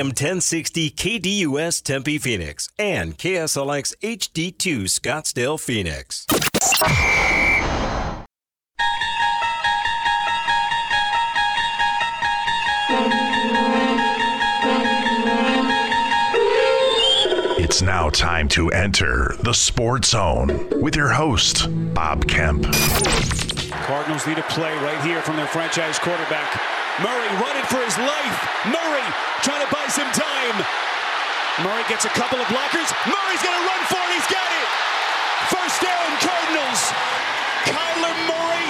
AM 1060 KDUS Tempe Phoenix and KSLX HD2 Scottsdale Phoenix. It's now time to enter the Sports Zone with your host, Bob Kemp. Cardinals need a play right here from their franchise quarterback. Murray running for his life. Murray trying to buy some time. Murray gets a couple of blockers. Murray's going to run for it. He's got it. First down, Cardinals. Kyler Murray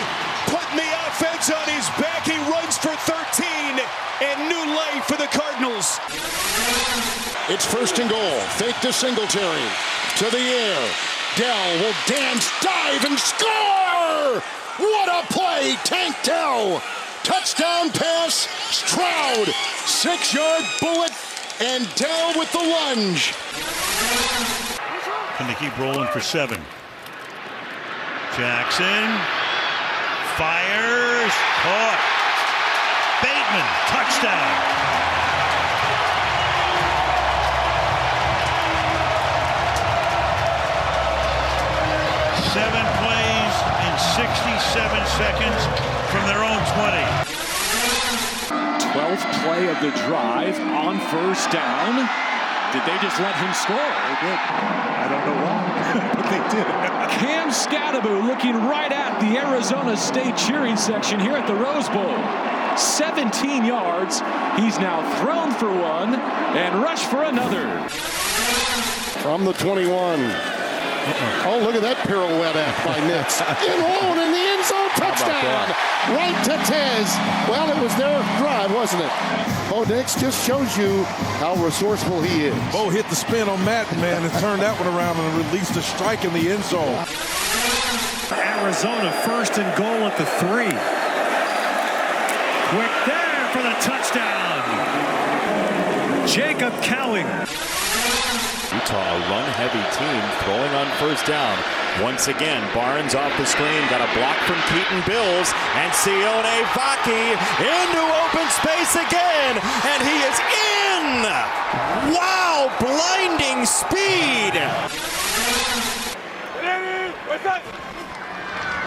putting the offense on his back. He runs for 13 and new life for the Cardinals. It's first and goal. Fake to Singletary. To the air. Dell will dance, dive, and score! What a play! Tank Dell! Touchdown pass, Stroud. Six yard bullet, and Dell with the lunge. Can they keep rolling for seven? Jackson fires, caught. Bateman, touchdown. Of the drive on first down. Did they just let him score? They did. I don't know why, but they did. Cam Skattebo looking right at the Arizona State cheering section here at the Rose Bowl. 17 yards. He's now thrown for one and rushed for another. From the 21. Oh, look at that pirouette by Nitz. in hole in the end zone, touchdown. Right to Tez. Well, it was their drive, wasn't it? Oh, Bo Nix just shows you how resourceful he is. Bo hit the spin on Matt, man, and turned that one around and released a strike in the end zone. Arizona first and goal at the three. Quick there for the touchdown. Jacob Cowing. Utah, a run-heavy team, throwing on first down. Once again, Barnes off the screen, got a block from Keaton Bills, and Sione Vaki into open space again, and he is in! Wow, blinding speed!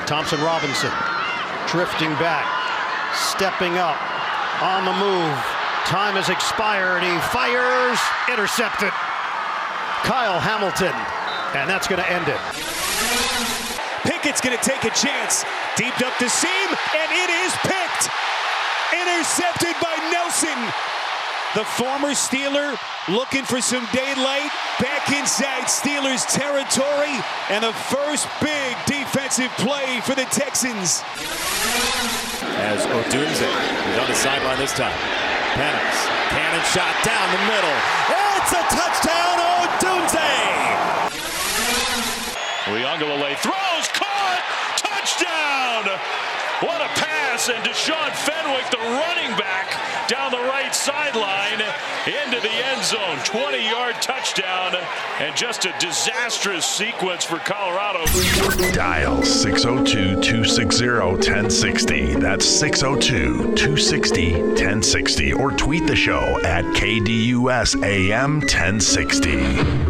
Thompson Robinson drifting back, stepping up, on the move. Time has expired. He fires, intercepted. Kyle Hamilton, and that's going to end it. Pickett's going to take a chance. Deep up the seam, and it is picked. Intercepted by Nelson. The former Steeler looking for some daylight back inside Steelers territory, and the first big defensive play for the Texans. As Odunze is on the sideline this time. Penix, cannon shot down the middle. It's a touchdown, Odunze! Uiagalelei throws, caught, touchdown! What a pass, and Deshaun Fenwick, the running back, down the right sideline into the end zone. 20-yard touchdown, and just a disastrous sequence for Colorado. Dial 602-260-1060. That's 602-260-1060. Or tweet the show at KDUS AM 1060.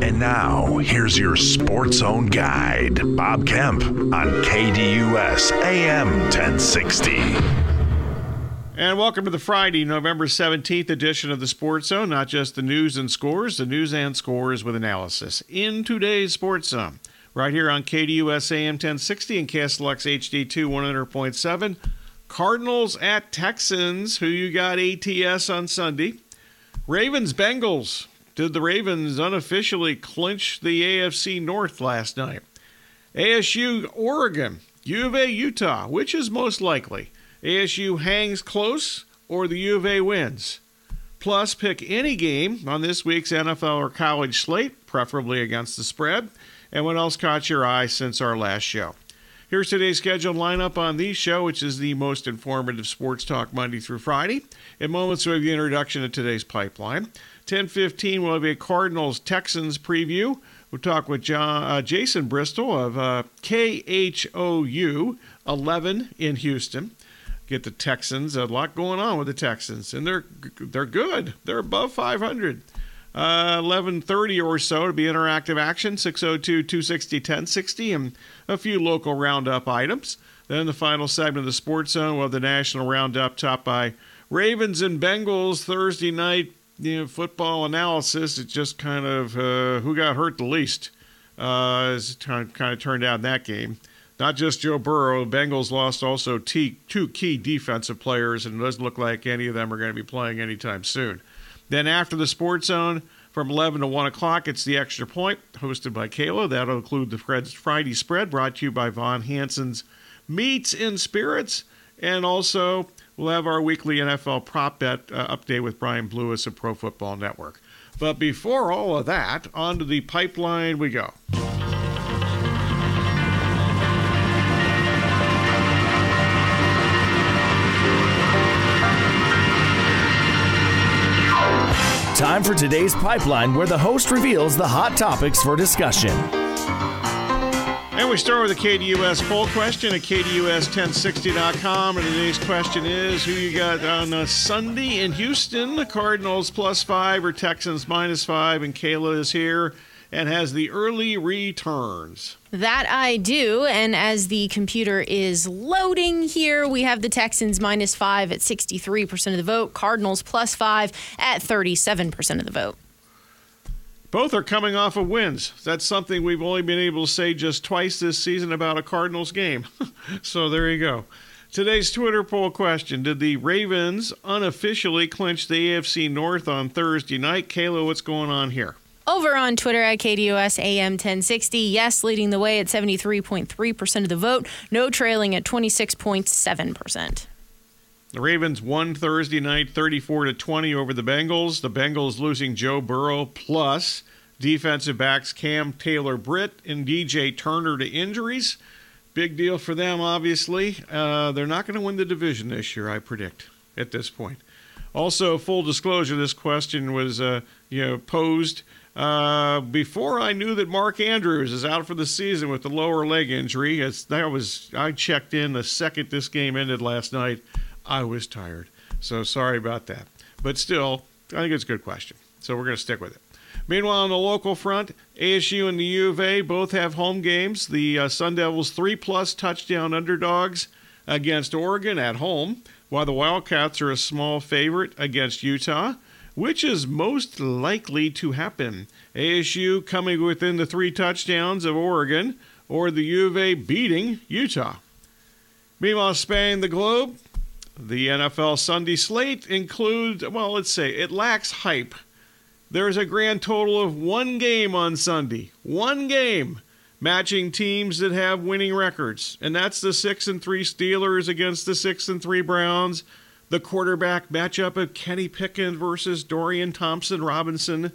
And now, here's your Sports Zone guide, Bob Kemp on KDUS AM 1060. And welcome to the Friday, November 17th edition of the Sports Zone. Not just the news and scores, the news and scores with analysis. In today's Sports Zone, right here on KDUS AM 1060 and KSLX HD2 100.7. Cardinals at Texans. Who you got ATS on Sunday? Ravens Bengals. Did the Ravens unofficially clinch the AFC North last night? ASU Oregon. U of A Utah. Which is most likely? ASU hangs close or the U of A wins? Plus, pick any game on this week's NFL or college slate, preferably against the spread. And what else caught your eye since our last show? Here's today's scheduled lineup on the show, which is the most informative sports talk Monday through Friday. In moments, we have the introduction to today's pipeline. 10:15 will have a Cardinals Texans preview. We'll talk with John, uh, Jason Bristol of uh, KHOU 11 in Houston. Get the Texans. A lot going on with the Texans, and they're they're good. They're above 500. Uh, 11:30 or so to be interactive action 602-260-1060 and a few local roundup items. Then the final segment of the Sports Zone will have the national roundup topped by Ravens and Bengals Thursday night you know, football analysis. It just kind of uh, who got hurt the least uh, as kind of turned out in that game. Not just Joe Burrow, Bengals lost also t- two key defensive players, and it doesn't look like any of them are going to be playing anytime soon. Then after the Sports Zone, from 11 to 1 o'clock, it's the Extra Point, hosted by Kayla. That'll include the Friday spread, brought to you by Von Hanson's Meats and Spirits. And also, we'll have our weekly NFL prop bet uh, update with Brian Blewis of Pro Football Network. But before all of that, onto the pipeline we go. Time for today's pipeline, where the host reveals the hot topics for discussion. And we start with a KDUS poll question at KDUS1060.com. And today's question is Who you got on a Sunday in Houston? The Cardinals plus five or Texans minus five? And Kayla is here and has the early returns. That I do. And as the computer is loading here, we have the Texans minus five at 63% of the vote, Cardinals plus five at 37% of the vote. Both are coming off of wins. That's something we've only been able to say just twice this season about a Cardinals game. so there you go. Today's Twitter poll question Did the Ravens unofficially clinch the AFC North on Thursday night? Kayla, what's going on here? Over on Twitter at KDUS AM 1060, yes, leading the way at 73.3% of the vote, no trailing at 26.7%. The Ravens won Thursday night 34 to 20 over the Bengals. The Bengals losing Joe Burrow plus defensive backs Cam Taylor Britt and DJ Turner to injuries. Big deal for them, obviously. Uh, they're not going to win the division this year, I predict, at this point. Also, full disclosure, this question was uh, you know posed uh, before I knew that Mark Andrews is out for the season with the lower leg injury, as that was I checked in the second this game ended last night. I was tired, so sorry about that. But still, I think it's a good question, so we're going to stick with it. Meanwhile, on the local front, ASU and the U of A both have home games. The uh, Sun Devils three plus touchdown underdogs against Oregon at home, while the Wildcats are a small favorite against Utah. Which is most likely to happen? ASU coming within the three touchdowns of Oregon, or the U of A beating Utah? Meanwhile, spanning the globe, the NFL Sunday slate includes, well, let's say it lacks hype. There's a grand total of one game on Sunday. One game matching teams that have winning records. And that's the 6 and 3 Steelers against the 6 and 3 Browns the quarterback matchup of Kenny Pickett versus Dorian Thompson Robinson.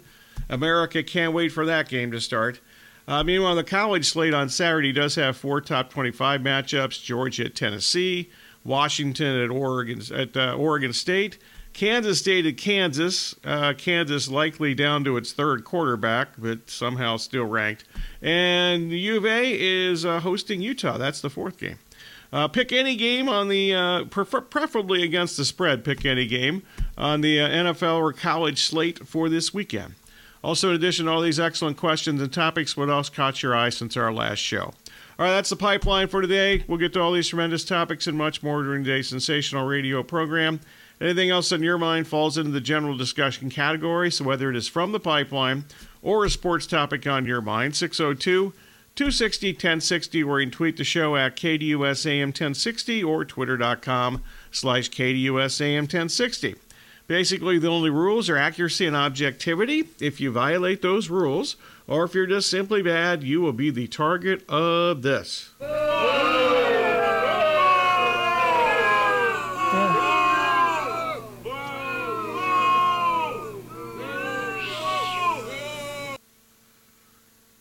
America can't wait for that game to start. Uh, meanwhile, the college slate on Saturday does have four top 25 matchups: Georgia at Tennessee, Washington at Oregon at uh, Oregon State, Kansas State at Kansas. Uh, Kansas likely down to its third quarterback, but somehow still ranked. And the U of A is uh, hosting Utah. That's the fourth game. Uh, pick any game on the, uh, prefer- preferably against the spread, pick any game on the uh, NFL or college slate for this weekend. Also, in addition to all these excellent questions and topics, what else caught your eye since our last show? All right, that's the pipeline for today. We'll get to all these tremendous topics and much more during today's sensational radio program. Anything else on your mind falls into the general discussion category, so whether it is from the pipeline or a sports topic on your mind, 602- 260 1060, or you can tweet the show at KDUSAM 1060 or twitter.com slash KDUSAM 1060. Basically, the only rules are accuracy and objectivity. If you violate those rules, or if you're just simply bad, you will be the target of this.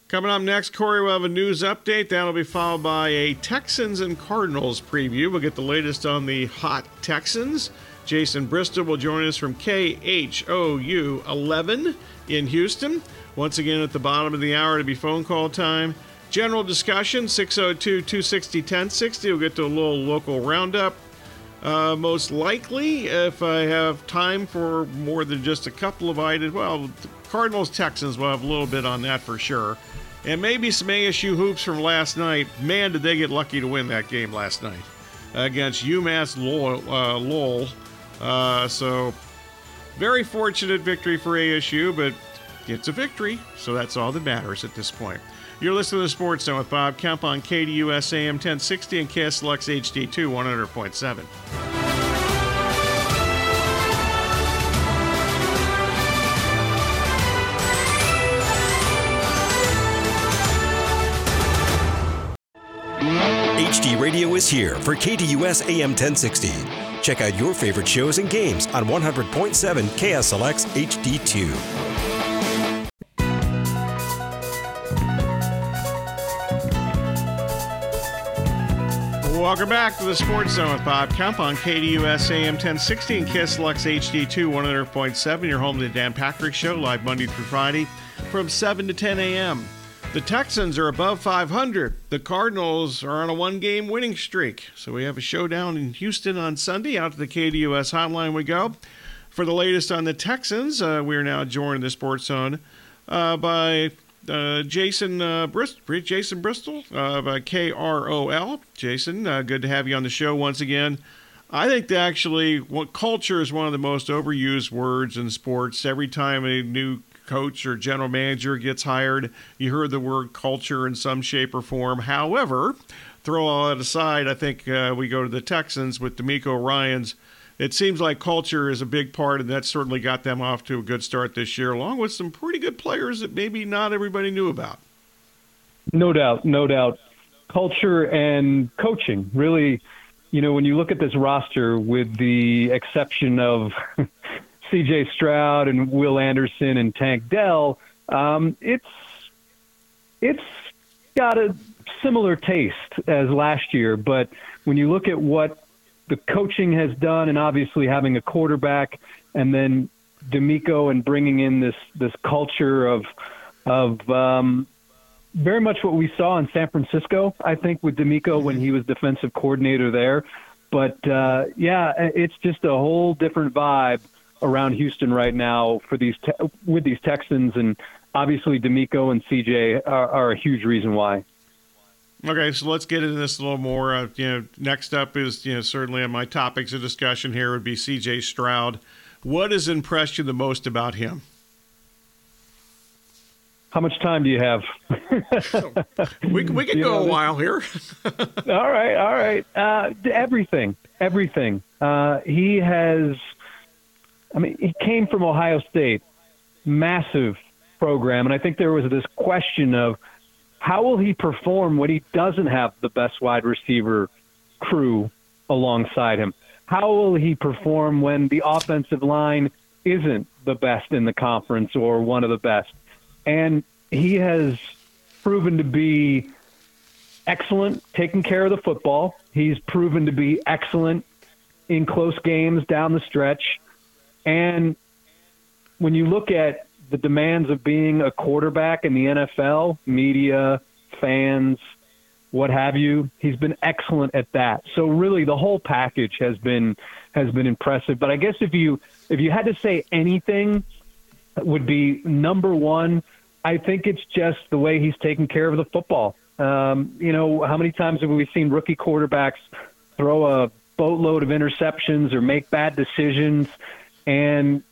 Coming up next, Corey will have a news update. That'll be followed by a Texans and Cardinals preview. We'll get the latest on the hot Texans. Jason Bristol will join us from KHOU 11 in Houston. Once again, at the bottom of the hour to be phone call time. General discussion 602 260 1060. We'll get to a little local roundup. Uh, most likely, if I have time for more than just a couple of items, well, Cardinals Texans will have a little bit on that for sure. And maybe some ASU hoops from last night. Man, did they get lucky to win that game last night against UMass Lowell. Uh, Lowell. Uh, so, very fortunate victory for ASU, but it's a victory, so that's all that matters at this point. You're listening to the Sports Zone with Bob Kemp on KDUS AM 1060 and KSLX HD2 100.7. HD Radio is here for KDUS AM 1060. Check out your favorite shows and games on 100.7 KSLX HD2. Welcome back to the Sports Zone with Bob Kemp on KDUS AM 1060 and KSLX HD2 100.7. Your home to the Dan Patrick Show, live Monday through Friday from 7 to 10 a.m. The Texans are above 500. The Cardinals are on a one game winning streak. So we have a showdown in Houston on Sunday. Out to the KDUS hotline we go. For the latest on the Texans, uh, we are now joined in the Sports Zone uh, by uh, Jason uh, Brist- Jason Bristol uh, KROL. Jason, uh, good to have you on the show once again. I think that actually, what culture is one of the most overused words in sports. Every time a new coach or general manager gets hired, you hear the word culture in some shape or form. However, throw all that aside, I think uh, we go to the Texans with DeMeco Ryans it seems like culture is a big part, and that certainly got them off to a good start this year, along with some pretty good players that maybe not everybody knew about. No doubt, no doubt. Culture and coaching really, you know, when you look at this roster, with the exception of C.J. Stroud and Will Anderson and Tank Dell, um, it's it's got a similar taste as last year. But when you look at what the coaching has done, and obviously having a quarterback, and then DeMeco and bringing in this this culture of of um, very much what we saw in San Francisco. I think with DeMeco when he was defensive coordinator there, but uh, yeah, it's just a whole different vibe around Houston right now for these te- with these Texans, and obviously DeMeco and CJ are, are a huge reason why. Okay, so let's get into this a little more. Uh, you know, next up is you know certainly on my topics of discussion here would be C.J. Stroud. What has impressed you the most about him? How much time do you have? we we can go know, a while here. all right, all right. Uh, everything, everything. Uh, he has. I mean, he came from Ohio State, massive program, and I think there was this question of how will he perform when he doesn't have the best wide receiver crew alongside him? How will he perform when the offensive line isn't the best in the conference or one of the best? And he has proven to be excellent taking care of the football. He's proven to be excellent in close games down the stretch. And when you look at the demands of being a quarterback in the NFL, media, fans, what have you. He's been excellent at that. So really the whole package has been has been impressive. But I guess if you if you had to say anything would be number 1, I think it's just the way he's taking care of the football. Um, you know, how many times have we seen rookie quarterbacks throw a boatload of interceptions or make bad decisions and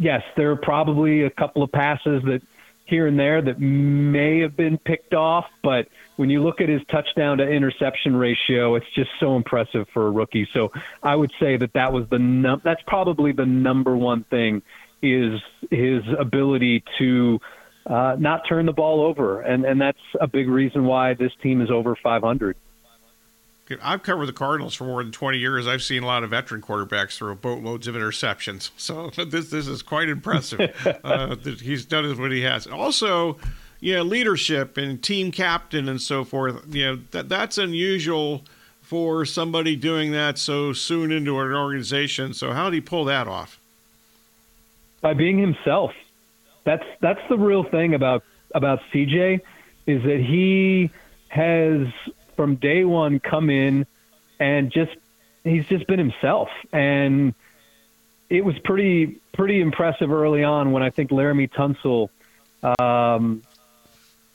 yes, there are probably a couple of passes that here and there that may have been picked off, but when you look at his touchdown to interception ratio, it's just so impressive for a rookie. So I would say that that was the num- that's probably the number one thing is his ability to uh, not turn the ball over, and and that's a big reason why this team is over 500. I've covered the Cardinals for more than 20 years. I've seen a lot of veteran quarterbacks throw boatloads of interceptions. So this this is quite impressive uh, that he's done what he has. Also, you know, leadership and team captain and so forth. You know, that that's unusual for somebody doing that so soon into an organization. So how did he pull that off? By being himself. That's that's the real thing about about CJ is that he has from day one come in and just he's just been himself, and it was pretty pretty impressive early on when I think Laremy Tunsil um,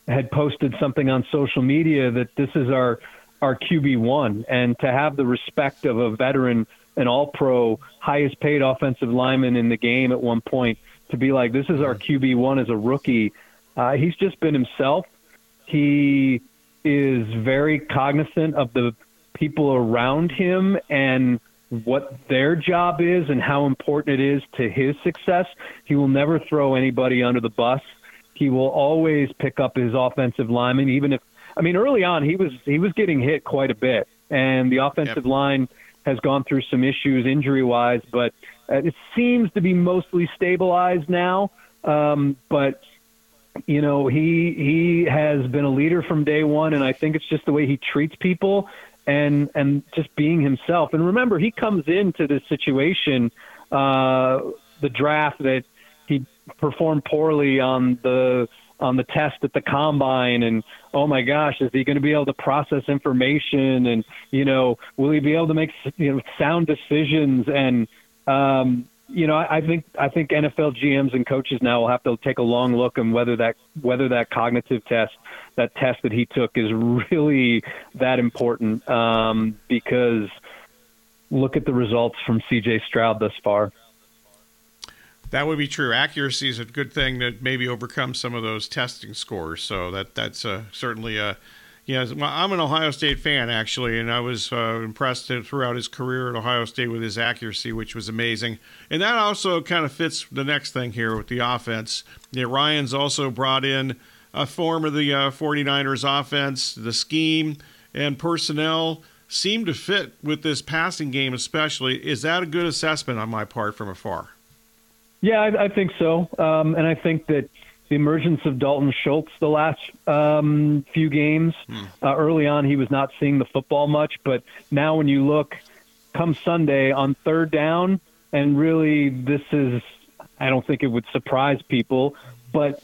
had posted something on social media that this is our our QB one, and to have the respect of a veteran, an All Pro, highest paid offensive lineman in the game at one point, to be like this is our QB one as a rookie. Uh, he's just been himself. He is very cognizant of the people around him and what their job is and how important it is to his success. He will never throw anybody under the bus. He will always pick up his offensive lineman, even if I mean early on he was he was getting hit quite a bit, and the offensive yep. line has gone through some issues injury wise, but it seems to be mostly stabilized now. Um, but you know he he has been a leader from day one, and I think it's just the way he treats people and and just being himself. And remember, he comes into this situation, uh, the draft that he performed poorly on the on the test at the combine. And oh my gosh is he going to be able to process information? And you know will he be able to make you know sound decisions? And um you know I, think I think NFL GMs and coaches now will have to take a long look and whether that whether that cognitive test that test that he took is really that important um, because look at the results from C.J. Stroud thus far. That would be true. Accuracy is a good thing that maybe overcomes some of those testing scores. So that that's uh, certainly a yeah, well, I'm an Ohio State fan actually, and I was uh, impressed throughout his career at Ohio State with his accuracy, which was amazing. And that also kind of fits the next thing here with the offense. Yeah, Ryans also brought in a form of the uh, 49ers offense, the scheme and personnel seem to fit with this passing game, especially. Is that a good assessment on my part from afar? Yeah, I, I think so, um, and I think that the emergence of Dalton Schultz the last um, few games. Hmm. Uh, early on, he was not seeing the football much, but now when you look come Sunday on third down, and really this is, I don't think it would surprise people, but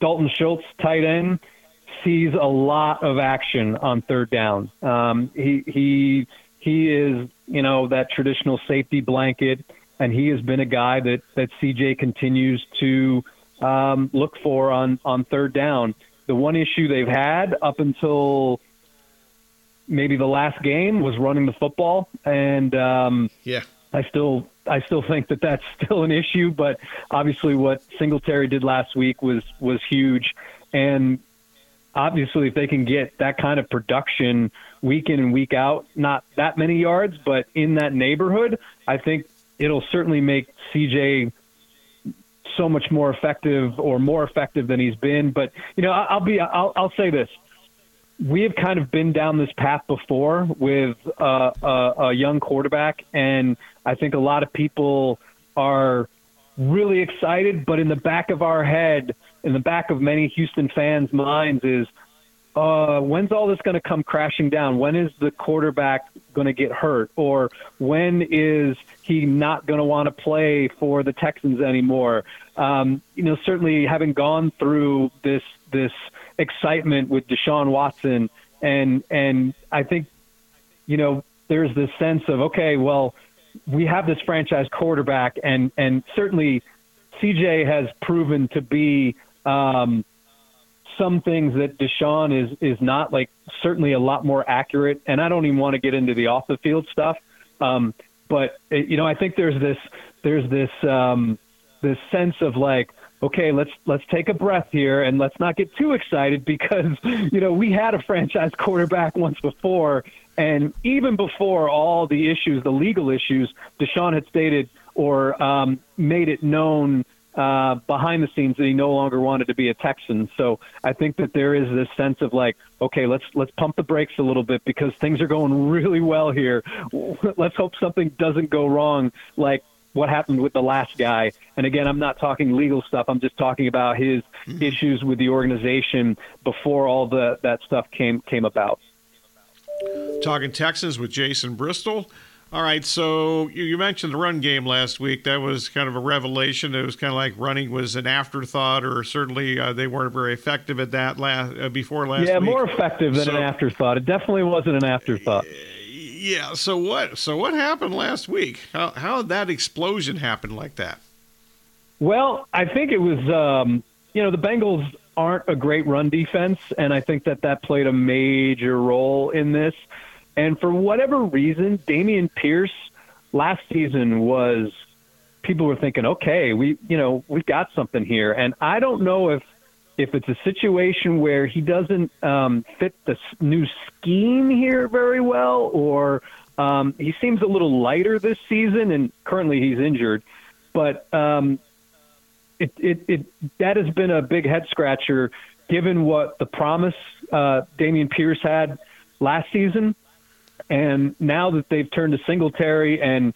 Dalton Schultz, tight end, sees a lot of action on third down. Um, he he he is you know that traditional safety blanket, and he has been a guy that that CJ continues to um, look for on on third down. The one issue they've had up until maybe the last game was running the football, and um, yeah, I still I still think that that's still an issue. But obviously, what Singletary did last week was was huge, and obviously, if they can get that kind of production week in and week out, not that many yards, but in that neighborhood, I think it'll certainly make CJ so much more effective or more effective than he's been. But you know, I'll be I'll, I'll say this: we have kind of been down this path before with uh, a, a young quarterback, and I think a lot of people are really excited. But in the back of our head, in the back of many Houston fans' minds, is uh, when's all this going to come crashing down? When is the quarterback going to get hurt? Or when is he not going to want to play for the Texans anymore? Um, you know, certainly having gone through this this excitement with Deshaun Watson, and and I think, you know, there's this sense of okay, well, we have this franchise quarterback, and and certainly CJ has proven to be. Um, some things that Deshaun is is not like certainly a lot more accurate, and I don't even want to get into the off the field stuff. Um, but you know, I think there's this there's this um, this sense of like, okay, let's let's take a breath here and let's not get too excited because you know we had a franchise quarterback once before, and even before all the issues, the legal issues, Deshaun had stated or um, made it known uh, behind the scenes that he no longer wanted to be a Texan. So I think that there is this sense of like, okay, let's let's pump the brakes a little bit because things are going really well here. Let's hope something doesn't go wrong, like what happened with the last guy. And again, I'm not talking legal stuff. I'm just talking about his mm-hmm. issues with the organization before all the that stuff came came about. Talking Texans with Jason Bristol. All right, so you, you, mentioned the run game last week. That was kind of a revelation. It was kind of like running was an afterthought, or certainly uh, they weren't very effective at that last uh, before last. Week. Yeah, week. more effective than so, an afterthought. It definitely wasn't an afterthought. Yeah. So what? So what happened last week? How how did that explosion happen like that? Well, I think it was. Um, you know, the Bengals aren't a great run defense, and I think that that played a major role in this. And for whatever reason, Dameon Pierce last season was people were thinking, okay, we you know we've got something here, and I don't know if if it's a situation where he doesn't um, fit the new scheme here very well, or um, he seems a little lighter this season, and currently he's injured. But um, it, it, it that has been a big head scratcher, given what the promise uh, Dameon Pierce had last season, and now that they've turned to Singletary, and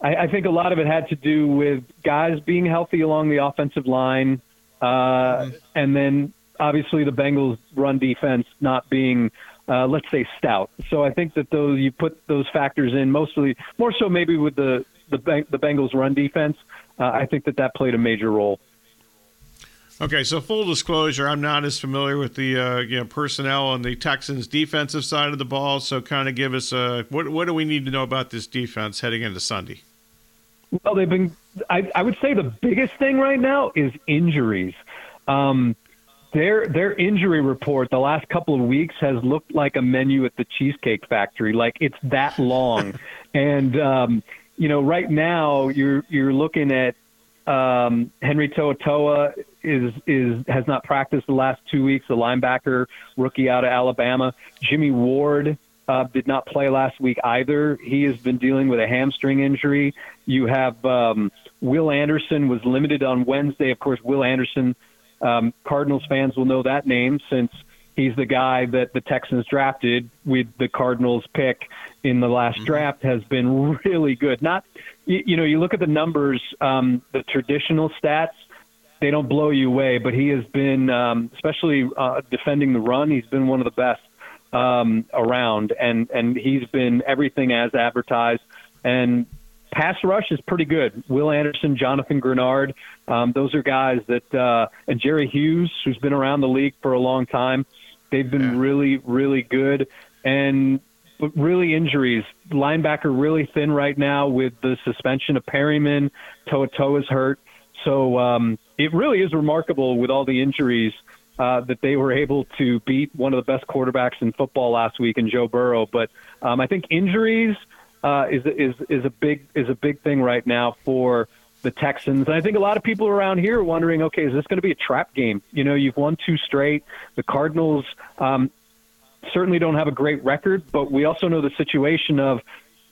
I, I think a lot of it had to do with guys being healthy along the offensive line uh, and then obviously the Bengals' run defense not being, uh, let's say, stout. So I think that those you put those factors in mostly more so maybe with the the, the Bengals' run defense. Uh, I think that that played a major role. Okay, so full disclosure, I'm not as familiar with the uh, you know personnel on the Texans' defensive side of the ball. So, kind of give us a what what do we need to know about this defense heading into Sunday? Well, they've been. I, I would say the biggest thing right now is injuries. Um, their their injury report the last couple of weeks has looked like a menu at the Cheesecake Factory. Like it's that long, and um, you know, right now you're you're looking at um, Henry To'oTo'o is is has not practiced the last two weeks. The linebacker rookie out of Alabama, Jimmy Ward uh, did not play last week either. He has been dealing with a hamstring injury. You have um, Will Anderson was limited on Wednesday. Of course, Will Anderson, um, Cardinals fans will know that name since he's the guy that the Texans drafted with the Cardinals pick in the last mm-hmm. draft has been really good. Not, you, you know, you look at the numbers, um, the traditional stats, they don't blow you away, but he has been, um, especially uh, defending the run, he's been one of the best um, around, and and he's been everything as advertised. And pass rush is pretty good. Will Anderson, Jonathan Greenard, um, those are guys that, uh, and Jerry Hughes, who's been around the league for a long time. They've been yeah. really, really good. And but really injuries. Linebacker really thin right now with the suspension of Perryman. To'oTo'o is hurt. So um, it really is remarkable with all the injuries uh, that they were able to beat one of the best quarterbacks in football last week in Joe Burrow. But um, I think injuries uh, is is is a big is a big thing right now for the Texans. And I think a lot of people around here are wondering, okay, is this going to be a trap game? You know, you've won two straight. The Cardinals um, certainly don't have a great record, but we also know the situation of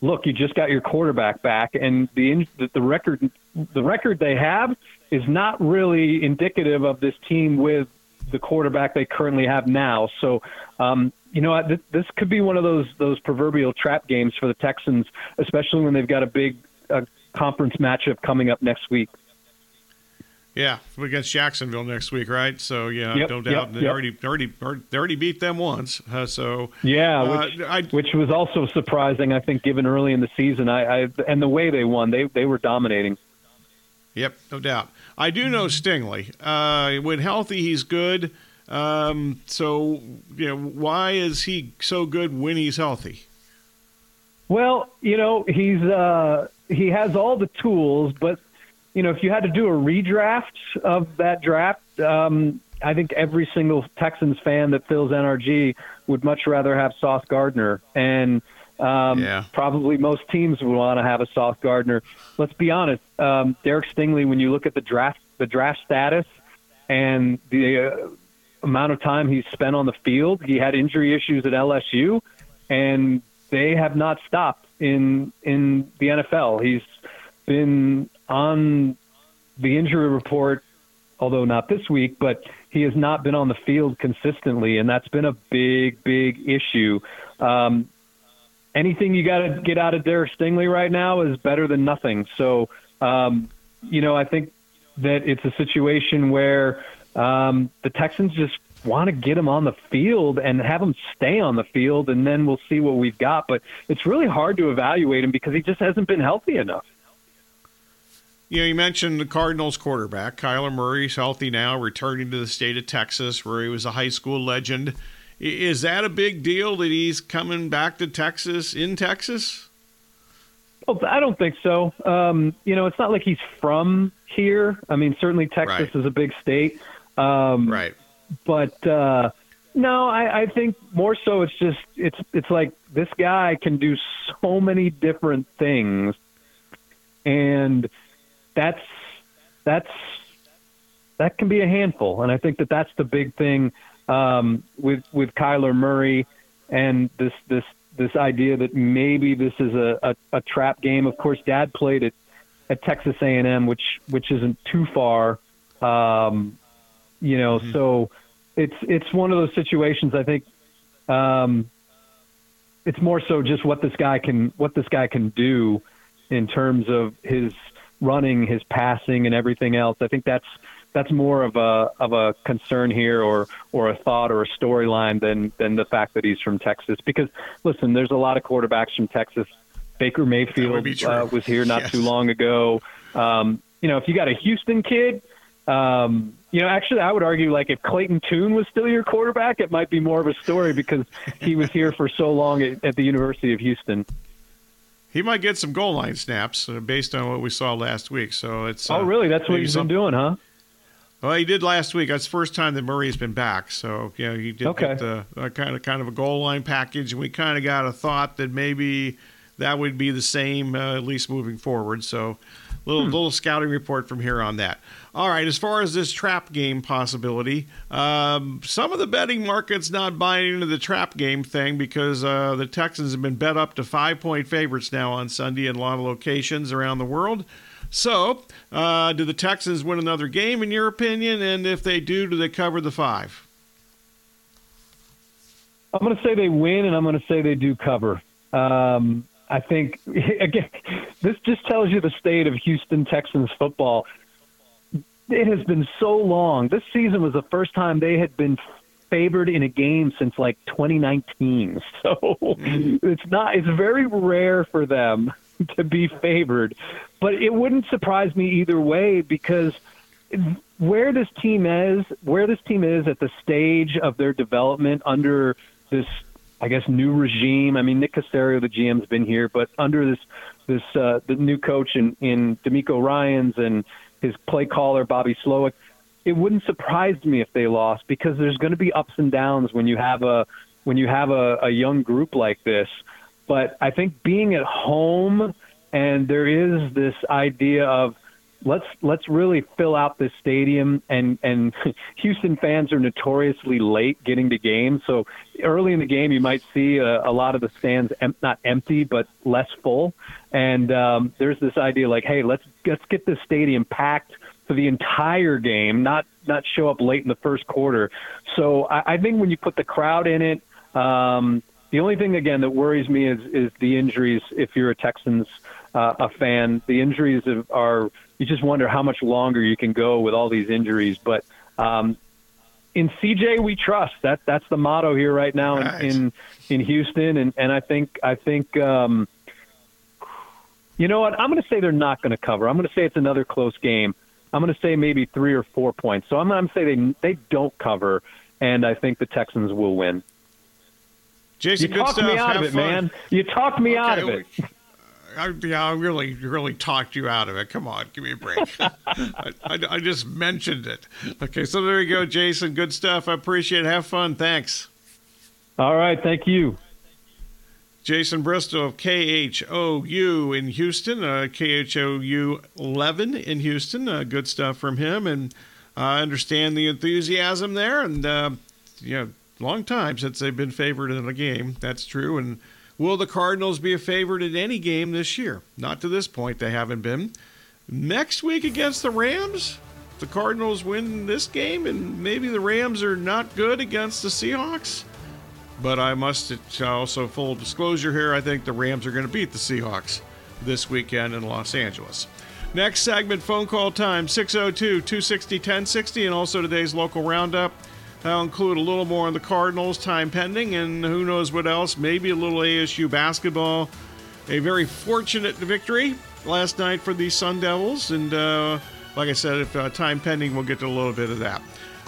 look, you just got your quarterback back, and the the record the record they have is not really indicative of this team with the quarterback they currently have now. So, um, you know, this, could be one of those those proverbial trap games for the Texans, especially when they've got a big uh, conference matchup coming up next week. Yeah, against Jacksonville next week, right? So yeah, yep, no doubt yep, they yep. already already they already beat them once. Uh, so yeah, uh, which, I, which, was also surprising, I think, given early in the season. I, I and the way they won, they they were dominating. Yep, no doubt. I do know Stingley. Uh, when healthy, he's good. Um, so, you know, why is he so good when he's healthy? Well, you know, he's uh, he has all the tools, but you know, if you had to do a redraft of that draft, um, I think every single Texans fan that fills NRG would much rather have Sauce Gardner, and um, yeah. Probably most teams would want to have a Sauce Gardner. Let's be honest, um, Derek Stingley. When you look at the draft, the draft status, and the uh, amount of time he's spent on the field, he had injury issues at LSU, and they have not stopped in in the NFL. He's been on the injury report, although not this week, but he has not been on the field consistently, and that's been a big, big issue. Um, anything you got to get out of Derek Stingley right now is better than nothing. So, um, you know, I think that it's a situation where um, the Texans just want to get him on the field and have him stay on the field, and then we'll see what we've got. But it's really hard to evaluate him because he just hasn't been healthy enough. You know, you mentioned the Cardinals quarterback, Kyler Murray's healthy now, returning to the state of Texas, where he was a high school legend Is that a big deal that he's coming back to Texas in Texas? Well, I don't think so. Um, you know, it's not like he's from here. I mean, certainly Texas Right. is a big state. Um, right. But uh, no, I, I think more so it's just it's it's like this guy can do so many different things, and that's that's that can be a handful. And I think that that's the big thing um, with with Kyler Murray and this this this idea that maybe this is a, a, a trap game. Of course, Dad played at at Texas A and M, which which isn't too far. Um, you know, so it's it's one of those situations. I think um, it's more so just what this guy can what this guy can do in terms of his running, his passing, and everything else. I think that's that's more of a of a concern here, or or a thought, or a storyline than than the fact that he's from Texas. Because listen, there's a lot of quarterbacks from Texas. Baker Mayfield uh, was here not Yes. too long ago. Um, you know, if you got a Houston kid, um, you know, actually, I would argue like if Clayton Tune was still your quarterback, it might be more of a story because he was here for so long at, at the University of Houston. He might get some goal line snaps uh, based on what we saw last week. So it's oh, uh, really? That's what he's some- been doing, huh? Well, he did last week. That's the first time that Murray's been back. So, you know, he did Okay. get the uh, kind of kind of a goal line package. And we kind of got a thought that maybe that would be the same, uh, at least moving forward. So, little Hmm. little scouting report from here on that. All right, as far as this trap game possibility, um, some of the betting markets not buying into the trap game thing because uh, the Texans have been bet up to five point favorites now on Sunday in a lot of locations around the world. So, uh, do the Texans win another game, in your opinion? And if they do, do they cover the five? I'm going to say they win, and I'm going to say they do cover. Um, I think again, this just tells you the state of Houston Texans football. It has been so long. This season was the first time they had been favored in a game since like 2019. So mm-hmm. it's not. It's very rare for them to be favored, but it wouldn't surprise me either way because where this team is, where this team is at the stage of their development under this, I guess, new regime. I mean, Nick Caserio, the GM's been here, but under this, this uh, the new coach in in DeMeco Ryans and his play caller Bobby Slowik, it wouldn't surprise me if they lost because there's going to be ups and downs when you have a when you have a, a young group like this. But I think being at home and there is this idea of let's let's really fill out this stadium and and Houston fans are notoriously late getting to games. So early in the game you might see a, a lot of the stands em- not empty but less full. And um, there's this idea like hey let's let's get this stadium packed for the entire game not not show up late in the first quarter. So I, I think when you put the crowd in it um, the only thing again that worries me is is the injuries. If you're a Texans uh, a fan, the injuries are you just wonder how much longer you can go with all these injuries. But um, in CJ, we trust. That that's the motto here right now in in, in Houston, and and I think I think. Um, you know what? I'm going to say they're not going to cover. I'm going to say it's another close game. I'm going to say maybe three or four points. So I'm going to say they they don't cover, and I think the Texans will win. Jason, you talked me out Have of it, fun. man. You talked me out of Okay, it. I, yeah, I really, really talked you out of it. Come on, give me a break. I, I, I just mentioned it. Okay, so there you go, Jason. Good stuff. I appreciate it. Have fun. Thanks. All right, thank you. Jason Bristol of KHOU in Houston, uh, KHOU 11 in Houston. Uh, good stuff from him, and I understand the enthusiasm there. And uh, you know, long time since they've been favored in a game. That's true. And will the Cardinals be a favorite in any game this year? Not to this point, they haven't been. Next week against the Rams, the Cardinals win this game, and maybe the Rams are not good against the Seahawks. But I must also, full disclosure here, I think the Rams are going to beat the Seahawks this weekend in Los Angeles. Next segment, phone call time 602 260 1060, and also today's local roundup. That'll include a little more on the Cardinals, time pending, and who knows what else. Maybe a little ASU basketball. A very fortunate victory last night for the Sun Devils, and uh, like I said, if uh, time pending, we'll get to a little bit of that.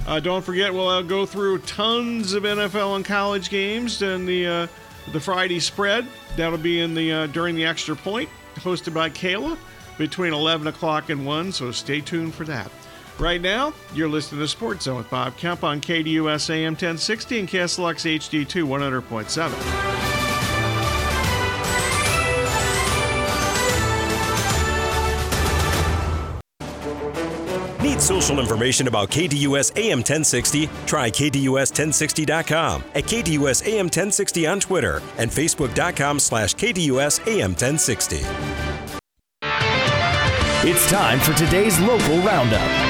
Uh, don't forget, we'll uh, go through tons of NFL and college games and the uh, the Friday spread. That'll be in the uh, during the extra point, hosted by Kayla, between 11 o'clock and 1. So stay tuned for that. Right now, you're listening to Sports Zone with Bob Kemp on KDUS AM 1060 and KSLX HD2 100.7. Need social information about KDUS AM 1060? Try KDUS1060.com, at KDUS AM 1060 on Twitter, and Facebook.com slash KDUS AM 1060. It's time for today's local roundup.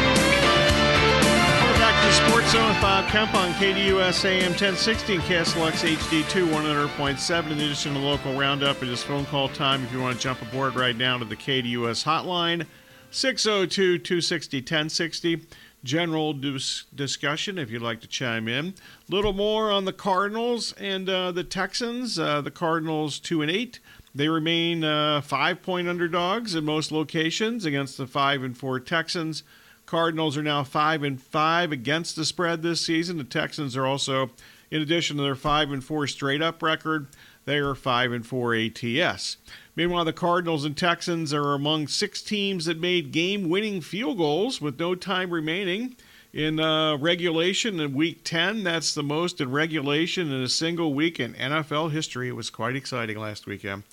Zone with Bob Kemp on KDUS AM 1060 and KSLX HD2 100.7. In addition to local roundup, it is phone call time if you want to jump aboard right now to the KDUS hotline. 602 260 1060. General dis- discussion if you'd like to chime in. A little more on the Cardinals and uh, the Texans. Uh, the Cardinals 2 and 8. They remain uh, five point underdogs in most locations against the 5 and 4 Texans. Cardinals are now 5 and 5 against the spread this season. The Texans are also, in addition to their 5 and 4 straight up record, they are 5 and 4 ATS. Meanwhile, the Cardinals and Texans are among six teams that made game winning field goals with no time remaining. In uh, regulation in week 10, that's the most in regulation in a single week in NFL history. It was quite exciting last weekend.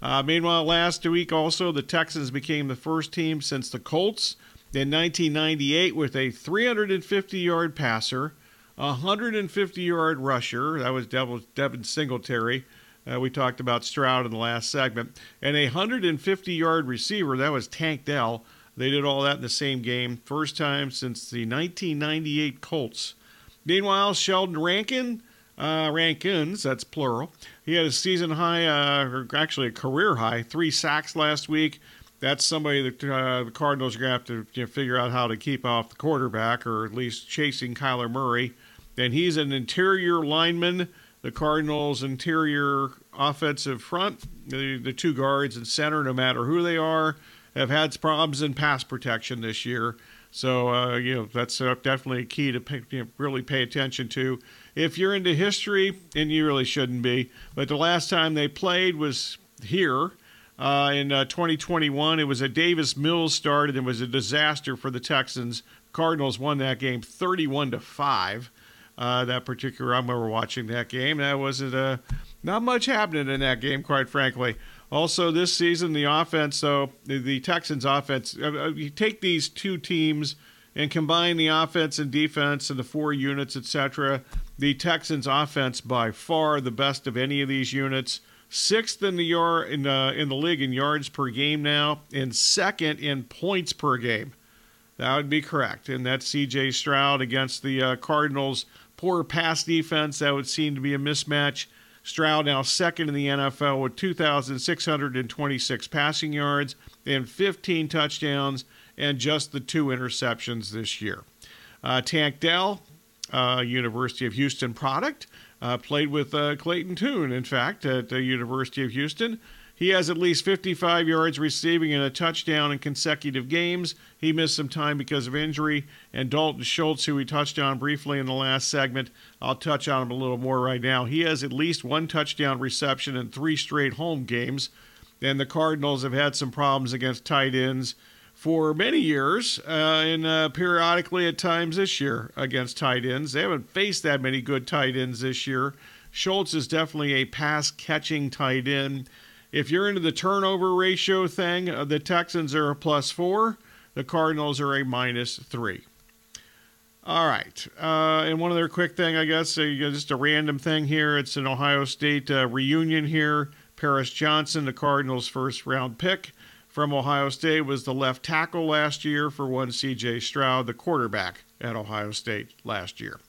Uh, meanwhile, last week also, the Texans became the first team since the Colts in 1998 with a 350 yard passer, a 150 yard rusher. That was Devin Singletary uh, we talked about Stroud in the last segment. And a 150 yard receiver, that was Tank Dell. They did all that in the same game. First time since the 1998 Colts. Meanwhile, Sheldon Rankin, uh, Rankins, that's plural. He had a season high, uh, or actually a career high, three sacks last week. That's somebody that uh, the Cardinals are going to have to you know, figure out how to keep off the quarterback, or at least chasing Kyler Murray. And he's an interior lineman the Cardinals' interior offensive front, the, the two guards and center, no matter who they are, have had problems in pass protection this year. So, uh, you know, that's uh, definitely a key to pay, you know, really pay attention to. If you're into history, and you really shouldn't be, but the last time they played was here uh, in uh, 2021. It was a Davis Mills start, and it was a disaster for the Texans. Cardinals won that game 31 to 5 uh, that particular. I remember watching that game. That wasn't uh, not much happening in that game, quite frankly. Also, this season, the offense, though, the, the Texans' offense, uh, uh, you take these two teams and combine the offense and defense and the four units, etc. The Texans' offense, by far the best of any of these units. Sixth in the yard in, uh, in the league in yards per game now, and second in points per game. That would be correct. And that's C.J. Stroud against the uh, Cardinals Poor pass defense, that would seem to be a mismatch. Stroud now second in the NFL with 2,626 passing yards and 15 touchdowns and just the two interceptions this year. Uh, Tank Dell, uh, University of Houston product, uh, played with uh, Clayton Tune, in fact, at the University of Houston. He has at least 55 yards receiving and a touchdown in consecutive games. He missed some time because of injury. And Dalton Schultz, who we touched on briefly in the last segment, I'll touch on him a little more right now. He has at least one touchdown reception in three straight home games. And the Cardinals have had some problems against tight ends for many years, uh, and uh, periodically at times this year against tight ends. They haven't faced that many good tight ends this year. Schultz is definitely a pass catching tight end. If you're into the turnover ratio thing, uh, the Texans are a plus four, the Cardinals are a minus three. All right. Uh, and one other quick thing, I guess, uh, just a random thing here. It's an Ohio State uh, reunion here. Paris Johnson, the Cardinals' first round pick from Ohio State, was the left tackle last year for one C.J. Stroud, the quarterback at Ohio State last year.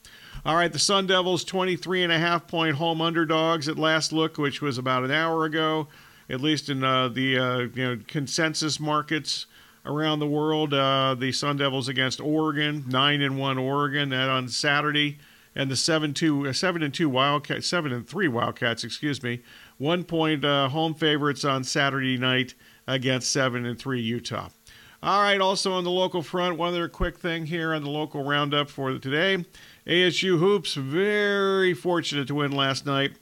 All right, the Sun Devils, 23 and a half point home underdogs at last look, which was about an hour ago at least in uh, the uh, you know consensus markets around the world. Uh, the Sun Devils against Oregon, nine and one Oregon, that on Saturday, and the seven two seven and two Wildcats, seven and three Wildcats, excuse me, one point uh, home favorites on Saturday night against seven and three Utah. All right, also on the local front, one other quick thing here on the local roundup for today. ASU Hoops, very fortunate to win last night.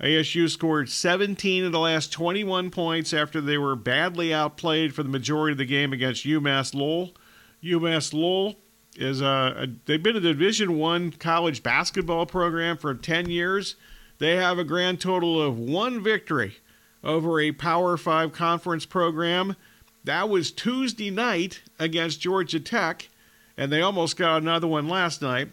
ASU scored 17 of the last 21 points after they were badly outplayed for the majority of the game against UMass Lowell. UMass Lowell is a, a they've been a Division One college basketball program for 10 years. They have a grand total of one victory over a Power Five conference program. That was Tuesday night against Georgia Tech, and they almost got another one last night.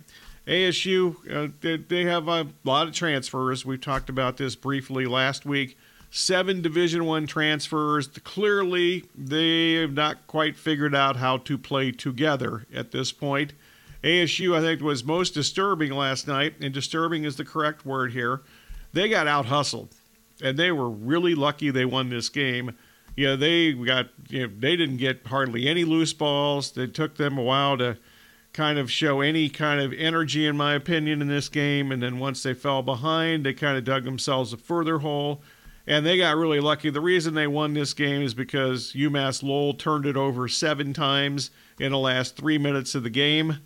ASU, uh, they, they, have a lot of transfers. We talked about this briefly last week. Seven Division One transfers. Clearly, they have not quite figured out how to play together at this point. ASU, I think, was most disturbing last night, and disturbing is the correct word here. They got out hustled, and they were really lucky they won this game. You know, they got you know, they didn't get hardly any loose balls. It took them a while to kind of show any kind of energy, in my opinion, in this game. And then once they fell behind, they kind of dug themselves a further hole. And they got really lucky. The reason they won this game is because UMass Lowell turned it over seven times in the last three minutes of the game.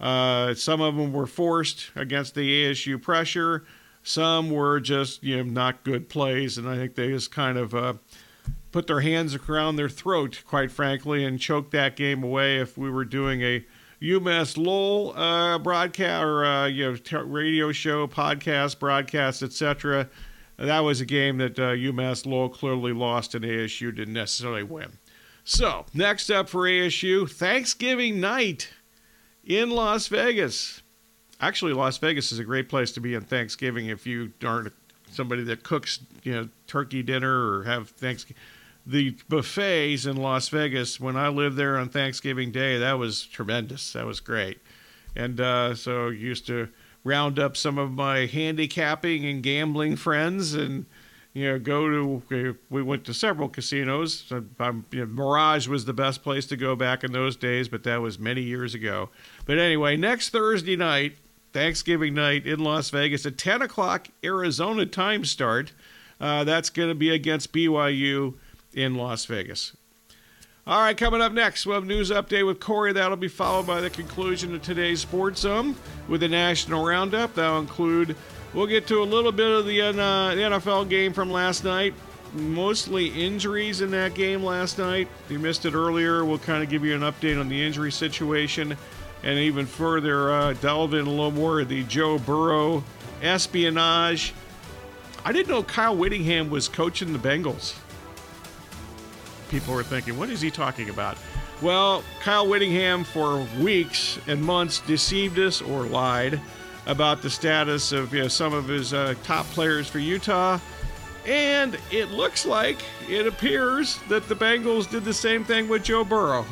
Uh, some of them were forced against the ASU pressure. Some were just you know not good plays, and I think they just kind of uh, put their hands around their throat, quite frankly, and choked that game away. If we were doing a UMass Lowell uh, broadcast or uh, you know t- radio show, podcast, broadcast, etc. That was a game that uh, UMass Lowell clearly lost, and ASU didn't necessarily win. So next up for ASU, Thanksgiving night in Las Vegas. Actually, Las Vegas is a great place to be on Thanksgiving if you aren't somebody that cooks, you know, turkey dinner or have Thanksgiving the buffets in Las Vegas when I lived there on Thanksgiving Day. That was tremendous. That was great. And uh, so used to round up some of my handicapping and gambling friends and you know go to we went to several casinos you know, mirage was the best place to go back in those days but that was many years ago but anyway next thursday night thanksgiving night in las vegas at 10 o'clock arizona time start uh, that's going to be against byu in Las Vegas. All right, coming up next, we'll have news update with Corey. That'll be followed by the conclusion of today's Sports Zone with the National Roundup. That'll include, we'll get to a little bit of the, uh, the NFL game from last night. Mostly injuries in that game last night. If you missed it earlier, we'll kind of give you an update on the injury situation and even further uh, delve in a little more of the Joe Burrow espionage. I didn't know Kyle Whittingham was coaching the Bengals people were thinking, what is he talking about? Well, Kyle Whittingham for weeks and months deceived us or lied about the status of you know, some of his uh, top players for Utah. And it looks like, it appears, that the Bengals did the same thing with Joe Burrow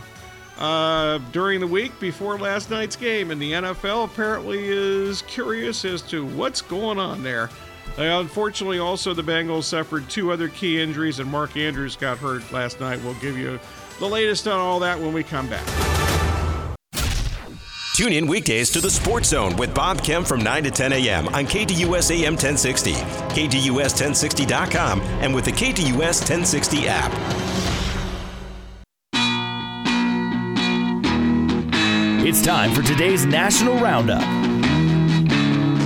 uh, during the week before last night's game. And the NFL apparently is curious as to what's going on there. Uh, unfortunately, also the Bengals suffered two other key injuries, and Mark Andrews got hurt last night. We'll give you the latest on all that when we come back. Tune in weekdays to the Sports Zone with Bob Kemp from 9 to 10 a.m. on KDUS AM 1060, KDUS1060.com, and with the KDUS 1060 app. It's time for today's National Roundup.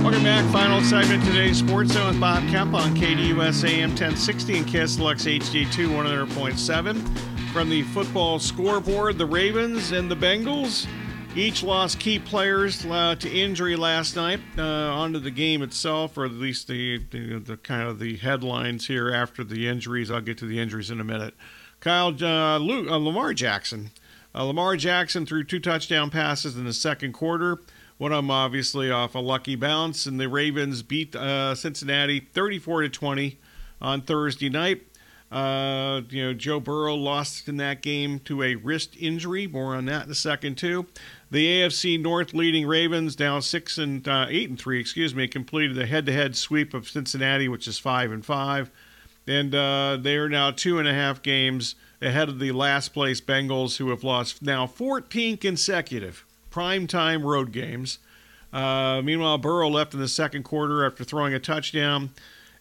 Welcome back. Final segment today's Sports Zone with Bob Kemp on KDUS AM 1060 and KSLX HD2 100.7. From the football scoreboard, the Ravens and the Bengals each lost key players uh, to injury last night. Uh, onto the game itself, or at least the, the, the kind of the headlines here after the injuries. I'll get to the injuries in a minute. Kyle uh, Luke, uh, Lamar Jackson. Uh, Lamar Jackson threw two touchdown passes in the second quarter. One of them obviously off a lucky bounce, and the Ravens beat uh, Cincinnati 34 to 20 on Thursday night. Uh, you know, Joe Burrow lost in that game to a wrist injury. More on that in a second too. The AFC North leading Ravens down six and uh, eight and three, excuse me, completed the head-to-head sweep of Cincinnati, which is five and five, and uh, they are now two and a half games ahead of the last place Bengals, who have lost now 14 consecutive prime time road games. Uh, meanwhile, Burrow left in the second quarter after throwing a touchdown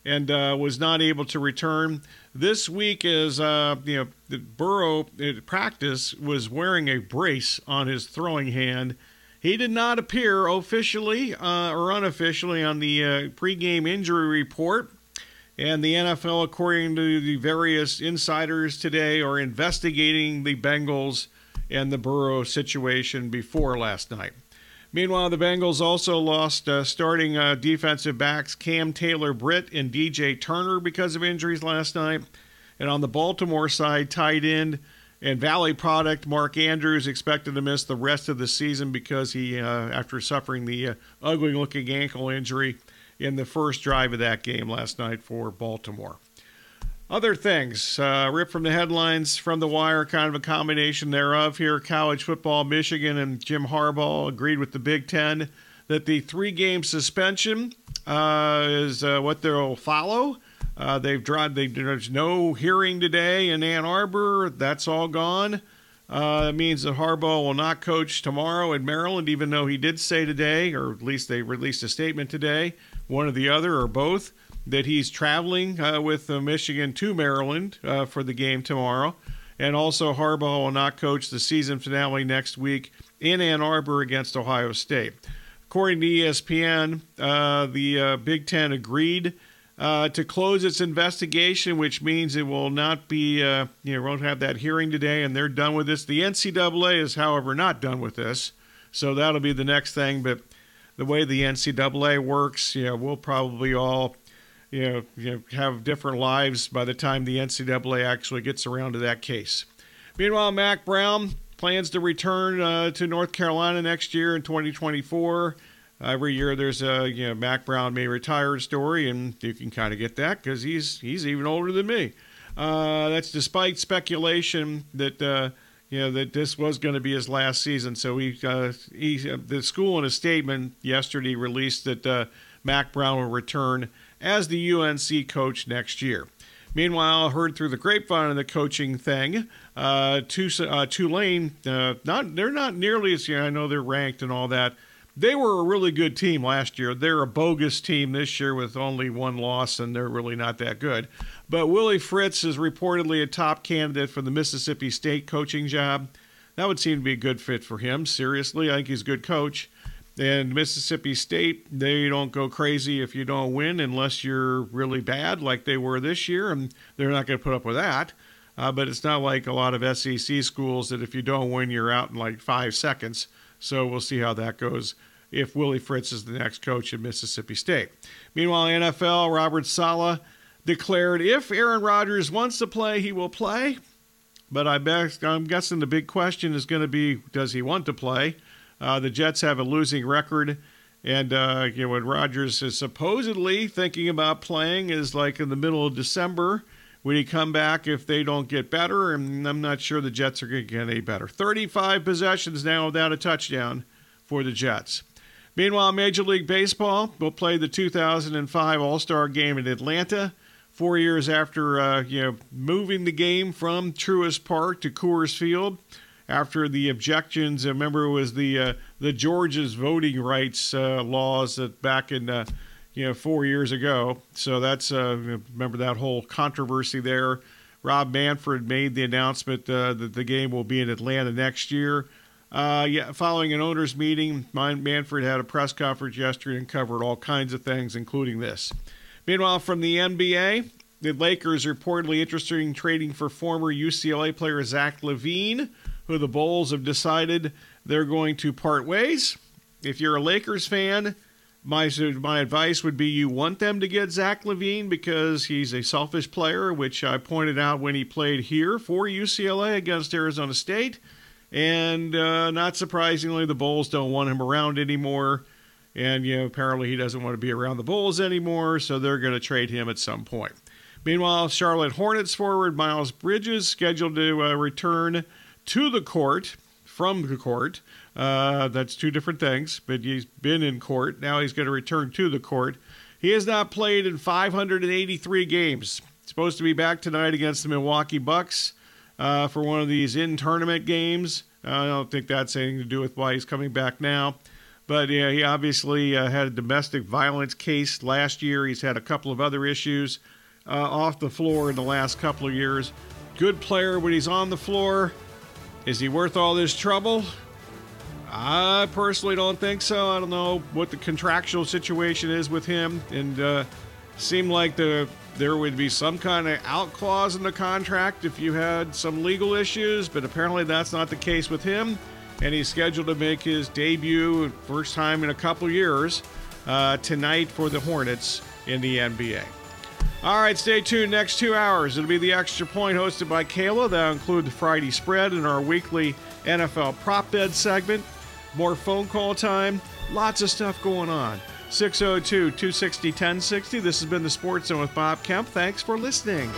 and uh, was not able to return. This week, as uh, you know, Burrow at practice was wearing a brace on his throwing hand. He did not appear officially uh, or unofficially on the uh, pregame injury report. And the NFL, according to the various insiders today, are investigating the Bengals and the Burrow situation before last night. Meanwhile, the Bengals also lost uh, starting uh, defensive backs Cam Taylor Britt and DJ Turner because of injuries last night. And on the Baltimore side, tight end and Valley product Mark Andrews expected to miss the rest of the season because he, uh, after suffering the uh, ugly looking ankle injury in the first drive of that game last night for Baltimore. Other things, uh, ripped from the headlines from the wire, kind of a combination thereof here. College football, Michigan and Jim Harbaugh agreed with the Big Ten that the three game suspension uh, is uh, what they'll follow. Uh, they've drawn, they, there's no hearing today in Ann Arbor. That's all gone. Uh, that means that Harbaugh will not coach tomorrow in Maryland, even though he did say today, or at least they released a statement today, one or the other or both, that he's traveling uh, with uh, Michigan to Maryland uh, for the game tomorrow. And also, Harbaugh will not coach the season finale next week in Ann Arbor against Ohio State. According to ESPN, uh, the uh, Big Ten agreed uh, to close its investigation, which means it will not be, you know, won't have that hearing today, and they're done with this. The NCAA is, however, not done with this, so that'll be the next thing. But the way the NCAA works, you know, we'll probably all, you know, you know, have different lives by the time the NCAA actually gets around to that case. Meanwhile, Mack Brown plans to return uh, to North Carolina next year in 2024 every year there's a you know Mack Brown may retire story, and you can kind of get that because he's he's even older than me. Uh, that's despite speculation that uh, you know that this was going to be his last season. So he, uh, he uh, the school in a statement yesterday released that uh, Mack Brown will return as the UNC coach next year. Meanwhile, heard through the grapevine of the coaching thing, uh, Tulane, uh, not they're not nearly as you know, I know they're ranked and all that they were a really good team last year. They're a bogus team this year with only one loss, and they're really not that good. But Willie Fritz is reportedly a top candidate for the Mississippi State coaching job. That would seem to be a good fit for him. Seriously, I think he's a good coach. And Mississippi State, they don't go crazy if you don't win unless you're really bad, like they were this year, and they're not going to put up with that. Uh, but it's not like a lot of SEC schools that if you don't win, you're out in like five seconds. So we'll see how that goes if Willie Fritz is the next coach at Mississippi State. Meanwhile, NFL, Robert Saleh declared if Aaron Rodgers wants to play, he will play. But I I'm guessing the big question is going to be does he want to play? Uh, the Jets have a losing record. And uh, you know, when Rodgers is supposedly thinking about playing is like in the middle of December. Would he come back if they don't get better? And I'm not sure the Jets are going to get any better. 35 possessions now without a touchdown for the Jets. Meanwhile, Major League Baseball will play the 2005 All Star Game in Atlanta. Four years after uh, you know moving the game from Truist Park to Coors Field, after the objections, remember it was the uh, the Georgia's voting rights uh, laws that back in uh, you know, four years ago. So that's uh, remember that whole controversy there. Rob Manfred made the announcement uh, that the game will be in Atlanta next year. Uh, yeah, following an owners' meeting, Manfred had a press conference yesterday and covered all kinds of things, including this. Meanwhile, from the NBA, the Lakers reportedly interested in trading for former UCLA player Zach LaVine, who the Bulls have decided they're going to part ways. If you're a Lakers fan, my my advice would be you want them to get Zach LaVine because he's a selfish player, which I pointed out when he played here for UCLA against Arizona State. And uh, not surprisingly, the Bulls don't want him around anymore. And you know, apparently he doesn't want to be around the Bulls anymore, so they're going to trade him at some point. Meanwhile, Charlotte Hornets forward Miles Bridges scheduled to uh, return to the court from the court uh, that's two different things, but he's been in court. Now he's going to return to the court. He has not played in 583 games. Supposed to be back tonight against the Milwaukee Bucks uh, for one of these in tournament games. Uh, I don't think that's anything to do with why he's coming back now. But yeah, he obviously uh, had a domestic violence case last year. He's had a couple of other issues uh, off the floor in the last couple of years. Good player when he's on the floor. Is he worth all this trouble? I personally don't think so. I don't know what the contractual situation is with him, and uh, seemed like the there would be some kind of out clause in the contract if you had some legal issues, but apparently that's not the case with him. And he's scheduled to make his debut, first time in a couple years, uh, tonight for the Hornets in the NBA. All right, stay tuned. Next two hours, it'll be the Extra Point hosted by Kayla. That'll include the Friday spread and our weekly NFL prop bed segment. More phone call time. Lots of stuff going on. 602 260 1060. This has been the Sports Zone with Bob Kemp. Thanks for listening.